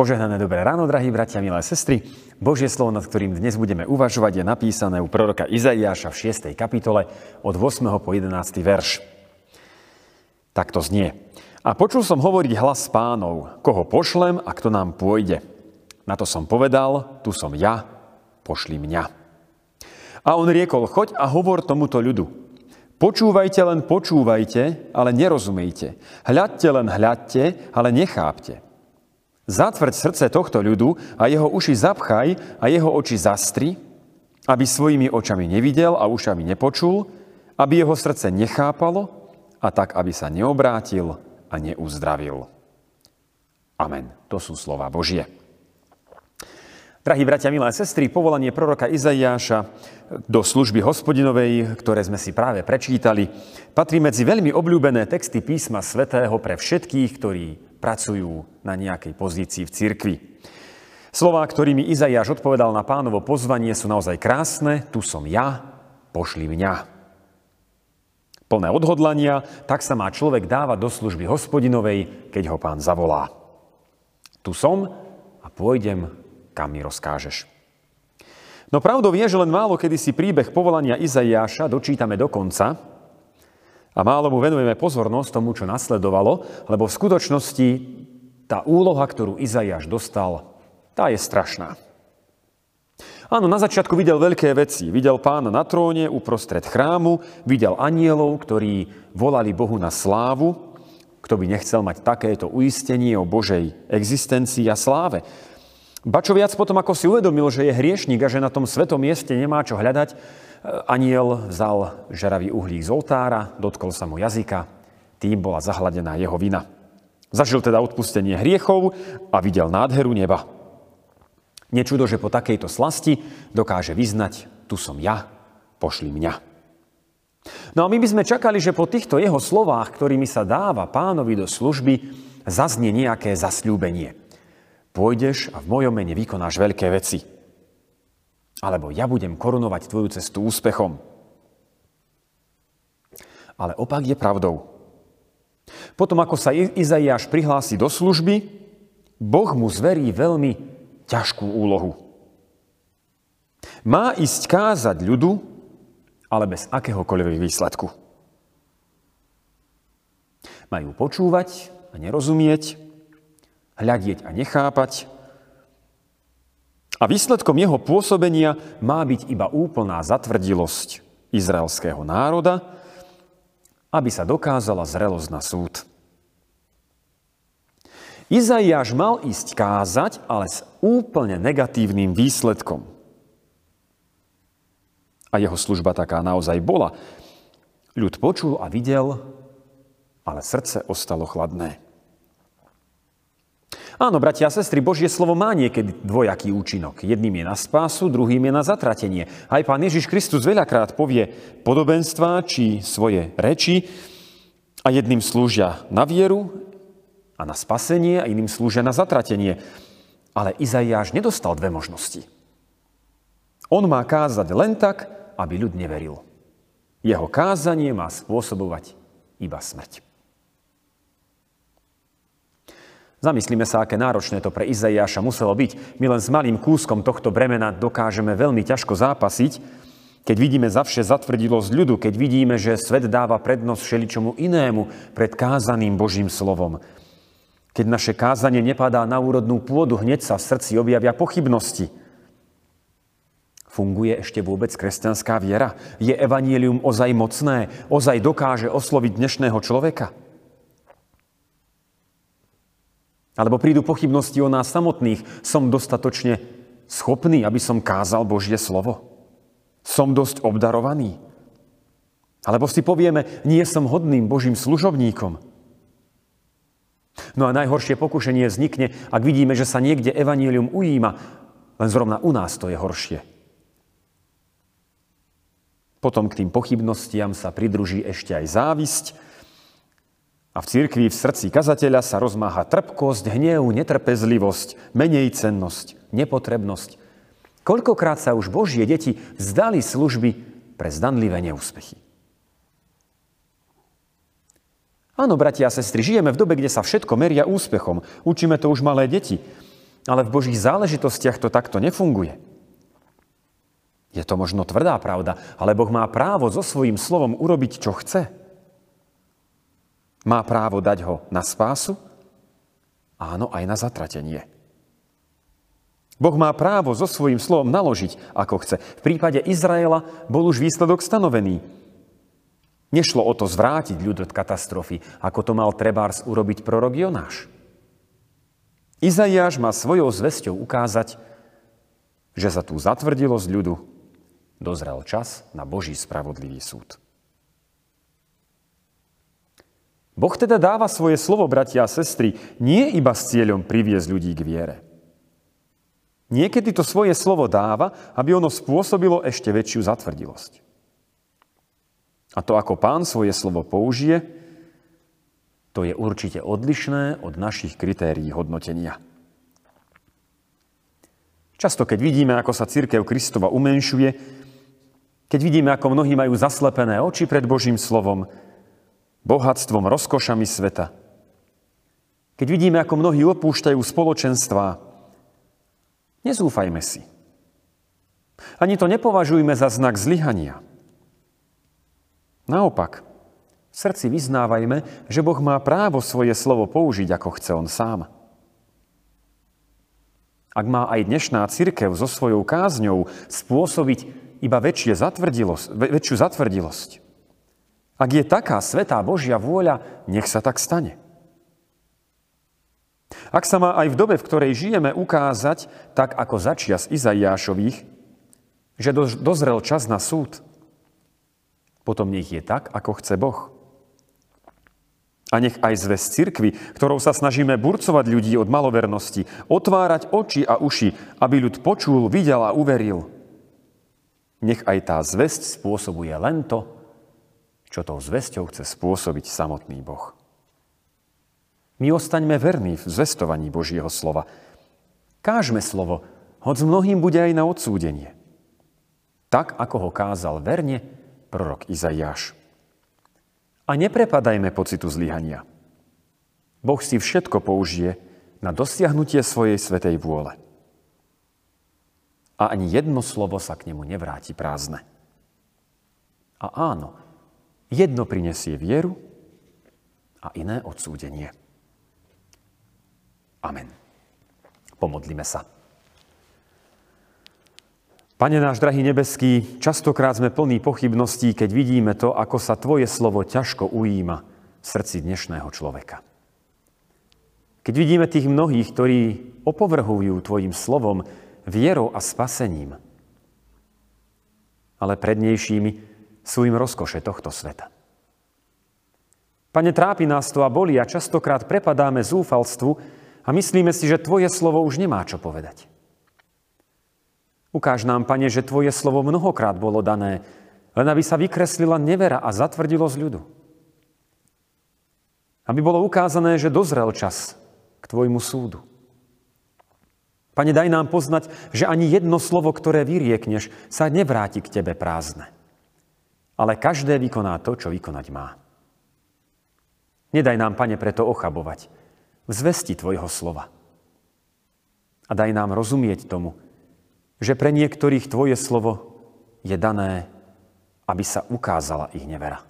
Požehnané dobré ráno, drahí bratia, milé sestry. Božie slovo, nad ktorým dnes budeme uvažovať, je napísané u proroka Izaiáša v 6. kapitole od 8. po 11. verš. Tak to znie. A počul som hovoriť hlas pánov, koho pošlem a kto nám pôjde. Na to som povedal, tu som ja, pošli mňa. A on riekol, choď a hovor tomuto ľudu. Počúvajte len počúvajte, ale nerozumejte. Hľadte len hľadte, ale nechápte. Zatvrď srdce tohto ľudu a jeho uši zapchaj a jeho oči zastri, aby svojimi očami nevidel a ušami nepočul, aby jeho srdce nechápalo a tak, aby sa neobrátil a neuzdravil. Amen. To sú slova Božie. Drahí bratia, milé sestry, povolanie proroka Izaiáša do služby hospodinovej, ktoré sme si práve prečítali, patrí medzi veľmi obľúbené texty písma svätého pre všetkých, ktorí pracujú na nejakej pozícii v cirkvi. Slová, ktorými Izaiáš odpovedal na pánovo pozvanie, sú naozaj krásne. Tu som ja, pošli mňa. Plné odhodlania, tak sa má človek dávať do služby hospodinovej, keď ho pán zavolá. Tu som a pôjdem, kam mi rozkážeš. No pravdou je, že len málo kedy si príbeh povolania Izaiáša dočítame do konca, a málo mu venujeme pozornosť tomu, čo nasledovalo, lebo v skutočnosti tá úloha, ktorú Izaiáš dostal, tá je strašná. Áno, na začiatku videl veľké veci. Videl pána na tróne uprostred chrámu, videl anielov, ktorí volali Bohu na slávu. Kto by nechcel mať takéto uistenie o Božej existencii a sláve. Ba čo viac potom, ako si uvedomil, že je hriešnik a že na tom svetom mieste nemá čo hľadať, Aniel vzal žeravý uhlík z oltára, dotkol sa mu jazyka, tým bola zahladená jeho vina. Zažil teda odpustenie hriechov a videl nádheru neba. Nečudo, že po takejto slasti dokáže vyznať, tu som ja, pošli mňa. No a my by sme čakali, že po týchto jeho slovách, ktorými sa dáva pánovi do služby, zaznie nejaké zasľúbenie. Pôjdeš a v mojom mene vykonáš veľké veci. Alebo ja budem korunovať tvoju cestu úspechom. Ale opak je pravdou. Potom, ako sa Izaiáš prihlási do služby, Boh mu zverí veľmi ťažkú úlohu. Má ísť kázať ľudu, ale bez akéhokoľvek výsledku. Majú počúvať a nerozumieť, hľadieť a nechápať, a výsledkom jeho pôsobenia má byť iba úplná zatvrdilosť izraelského národa, aby sa dokázala zrelosť na súd. Izaiáš mal ísť kázať, ale s úplne negatívnym výsledkom. A jeho služba taká naozaj bola. Ľud počul a videl, ale srdce ostalo chladné. Áno, bratia a sestry, Božie slovo má niekedy dvojaký účinok. Jedným je na spásu, druhým je na zatratenie. Aj pán Ježiš Kristus veľakrát povie podobenstva či svoje reči a jedným slúžia na vieru a na spasenie a iným slúžia na zatratenie. Ale Izaiáš nedostal dve možnosti. On má kázať len tak, aby ľud neveril. Jeho kázanie má spôsobovať iba smrť. Zamyslíme sa, aké náročné to pre Izaiáša muselo byť. My len s malým kúskom tohto bremena dokážeme veľmi ťažko zápasiť, keď vidíme zavše zatvrdilosť ľudu, keď vidíme, že svet dáva prednosť všeličomu inému pred kázaným Božím slovom. Keď naše kázanie nepadá na úrodnú pôdu, hneď sa v srdci objavia pochybnosti. Funguje ešte vôbec kresťanská viera? Je evanielium ozaj mocné? Ozaj dokáže osloviť dnešného človeka? Alebo prídu pochybnosti o nás samotných. Som dostatočne schopný, aby som kázal Božie slovo? Som dosť obdarovaný? Alebo si povieme, nie som hodným Božím služobníkom. No a najhoršie pokušenie vznikne, ak vidíme, že sa niekde evanílium ujíma, len zrovna u nás to je horšie. Potom k tým pochybnostiam sa pridruží ešte aj závisť, a v cirkvi v srdci kazateľa sa rozmáha trpkosť, hnev, netrpezlivosť, menej cennosť, nepotrebnosť. Koľkokrát sa už Božie deti vzdali služby pre zdanlivé neúspechy. Áno, bratia a sestry, žijeme v dobe, kde sa všetko meria úspechom. Učíme to už malé deti. ale v Božích záležitostiach to takto nefunguje. Je to možno tvrdá pravda, ale Boh má právo so svojím slovom urobiť, čo chce. Má právo dať ho na spásu? Áno, aj na zatratenie. Boh má právo so svojím slovom naložiť, ako chce. V prípade Izraela bol už výsledok stanovený. Nešlo o to zvrátiť ľud od katastrofy, ako to mal trebárs urobiť prorok Jonáš. Izaiáš má svojou zväzťou ukázať, že za tú zatvrdilosť ľudu dozrel čas na Boží spravodlivý súd. Boh teda dáva svoje slovo, bratia a sestry, nie iba s cieľom priviesť ľudí k viere. Niekedy to svoje slovo dáva, aby ono spôsobilo ešte väčšiu zatvrdilosť. A to, ako pán svoje slovo použije, to je určite odlišné od našich kritérií hodnotenia. Často, keď vidíme, ako sa církev Kristova umenšuje, keď vidíme, ako mnohí majú zaslepené oči pred Božím slovom, bohatstvom, rozkošami sveta, keď vidíme, ako mnohí opúšťajú spoločenstvá, nezúfajme si. Ani to nepovažujme za znak zlyhania. Naopak, v srdci vyznávajme, že Boh má právo svoje slovo použiť, ako chce On sám. Ak má aj dnešná církev so svojou kázňou spôsobiť iba väčšie zatvrdilosť, väčšiu zatvrdilosť, ak je taká svetá Božia vôľa, nech sa tak stane. Ak sa má aj v dobe, v ktorej žijeme, ukázať, tak ako začias Izaiášových, že dozrel čas na súd, potom nech je tak, ako chce Boh. A nech aj zväz cirkvy, ktorou sa snažíme burcovať ľudí od malovernosti, otvárať oči a uši, aby ľud počul, videl a uveril. Nech aj tá zväzť spôsobuje len to, čo tou zväzťou chce spôsobiť samotný Boh. My ostaňme verní v zvestovaní Božieho slova. Kážme slovo, hoď mnohým bude aj na odsúdenie. Tak, ako ho kázal verne prorok Izaiáš. A neprepadajme pocitu zlyhania. Boh si všetko použije na dosiahnutie svojej svetej vôle. A ani jedno slovo sa k nemu nevráti prázdne. A áno, jedno prinesie vieru a iné odsúdenie. Amen. Pomodlíme sa. Pane náš drahý nebeský, častokrát sme plní pochybností, keď vidíme to, ako sa Tvoje slovo ťažko ujíma v srdci dnešného človeka. Keď vidíme tých mnohých, ktorí opovrhujú Tvojim slovom vierou a spasením, ale prednejšími sú im rozkoše tohto sveta. Pane, trápi nás to a boli a častokrát prepadáme zúfalstvu a myslíme si, že Tvoje slovo už nemá čo povedať. Ukáž nám, Pane, že Tvoje slovo mnohokrát bolo dané, len aby sa vykreslila nevera a zatvrdilo z ľudu. Aby bolo ukázané, že dozrel čas k Tvojmu súdu. Pane, daj nám poznať, že ani jedno slovo, ktoré vyriekneš, sa nevráti k Tebe prázdne. Ale každé vykoná to, čo vykonať má. Nedaj nám, Pane, preto ochabovať v zvesti Tvojho slova. A daj nám rozumieť tomu, že pre niektorých Tvoje slovo je dané, aby sa ukázala ich nevera.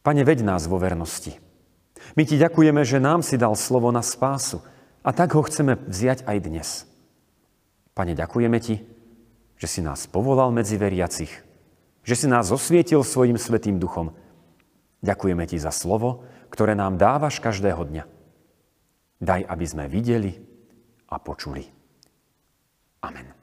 Pane, veď nás vo vernosti. My Ti ďakujeme, že nám si dal slovo na spásu a tak ho chceme vziať aj dnes. Pane, ďakujeme Ti, že si nás povolal medzi veriacich, že si nás osvietil svojim svetým duchom. Ďakujeme Ti za slovo, ktoré nám dávaš každého dňa. Daj, aby sme videli a počuli. Amen.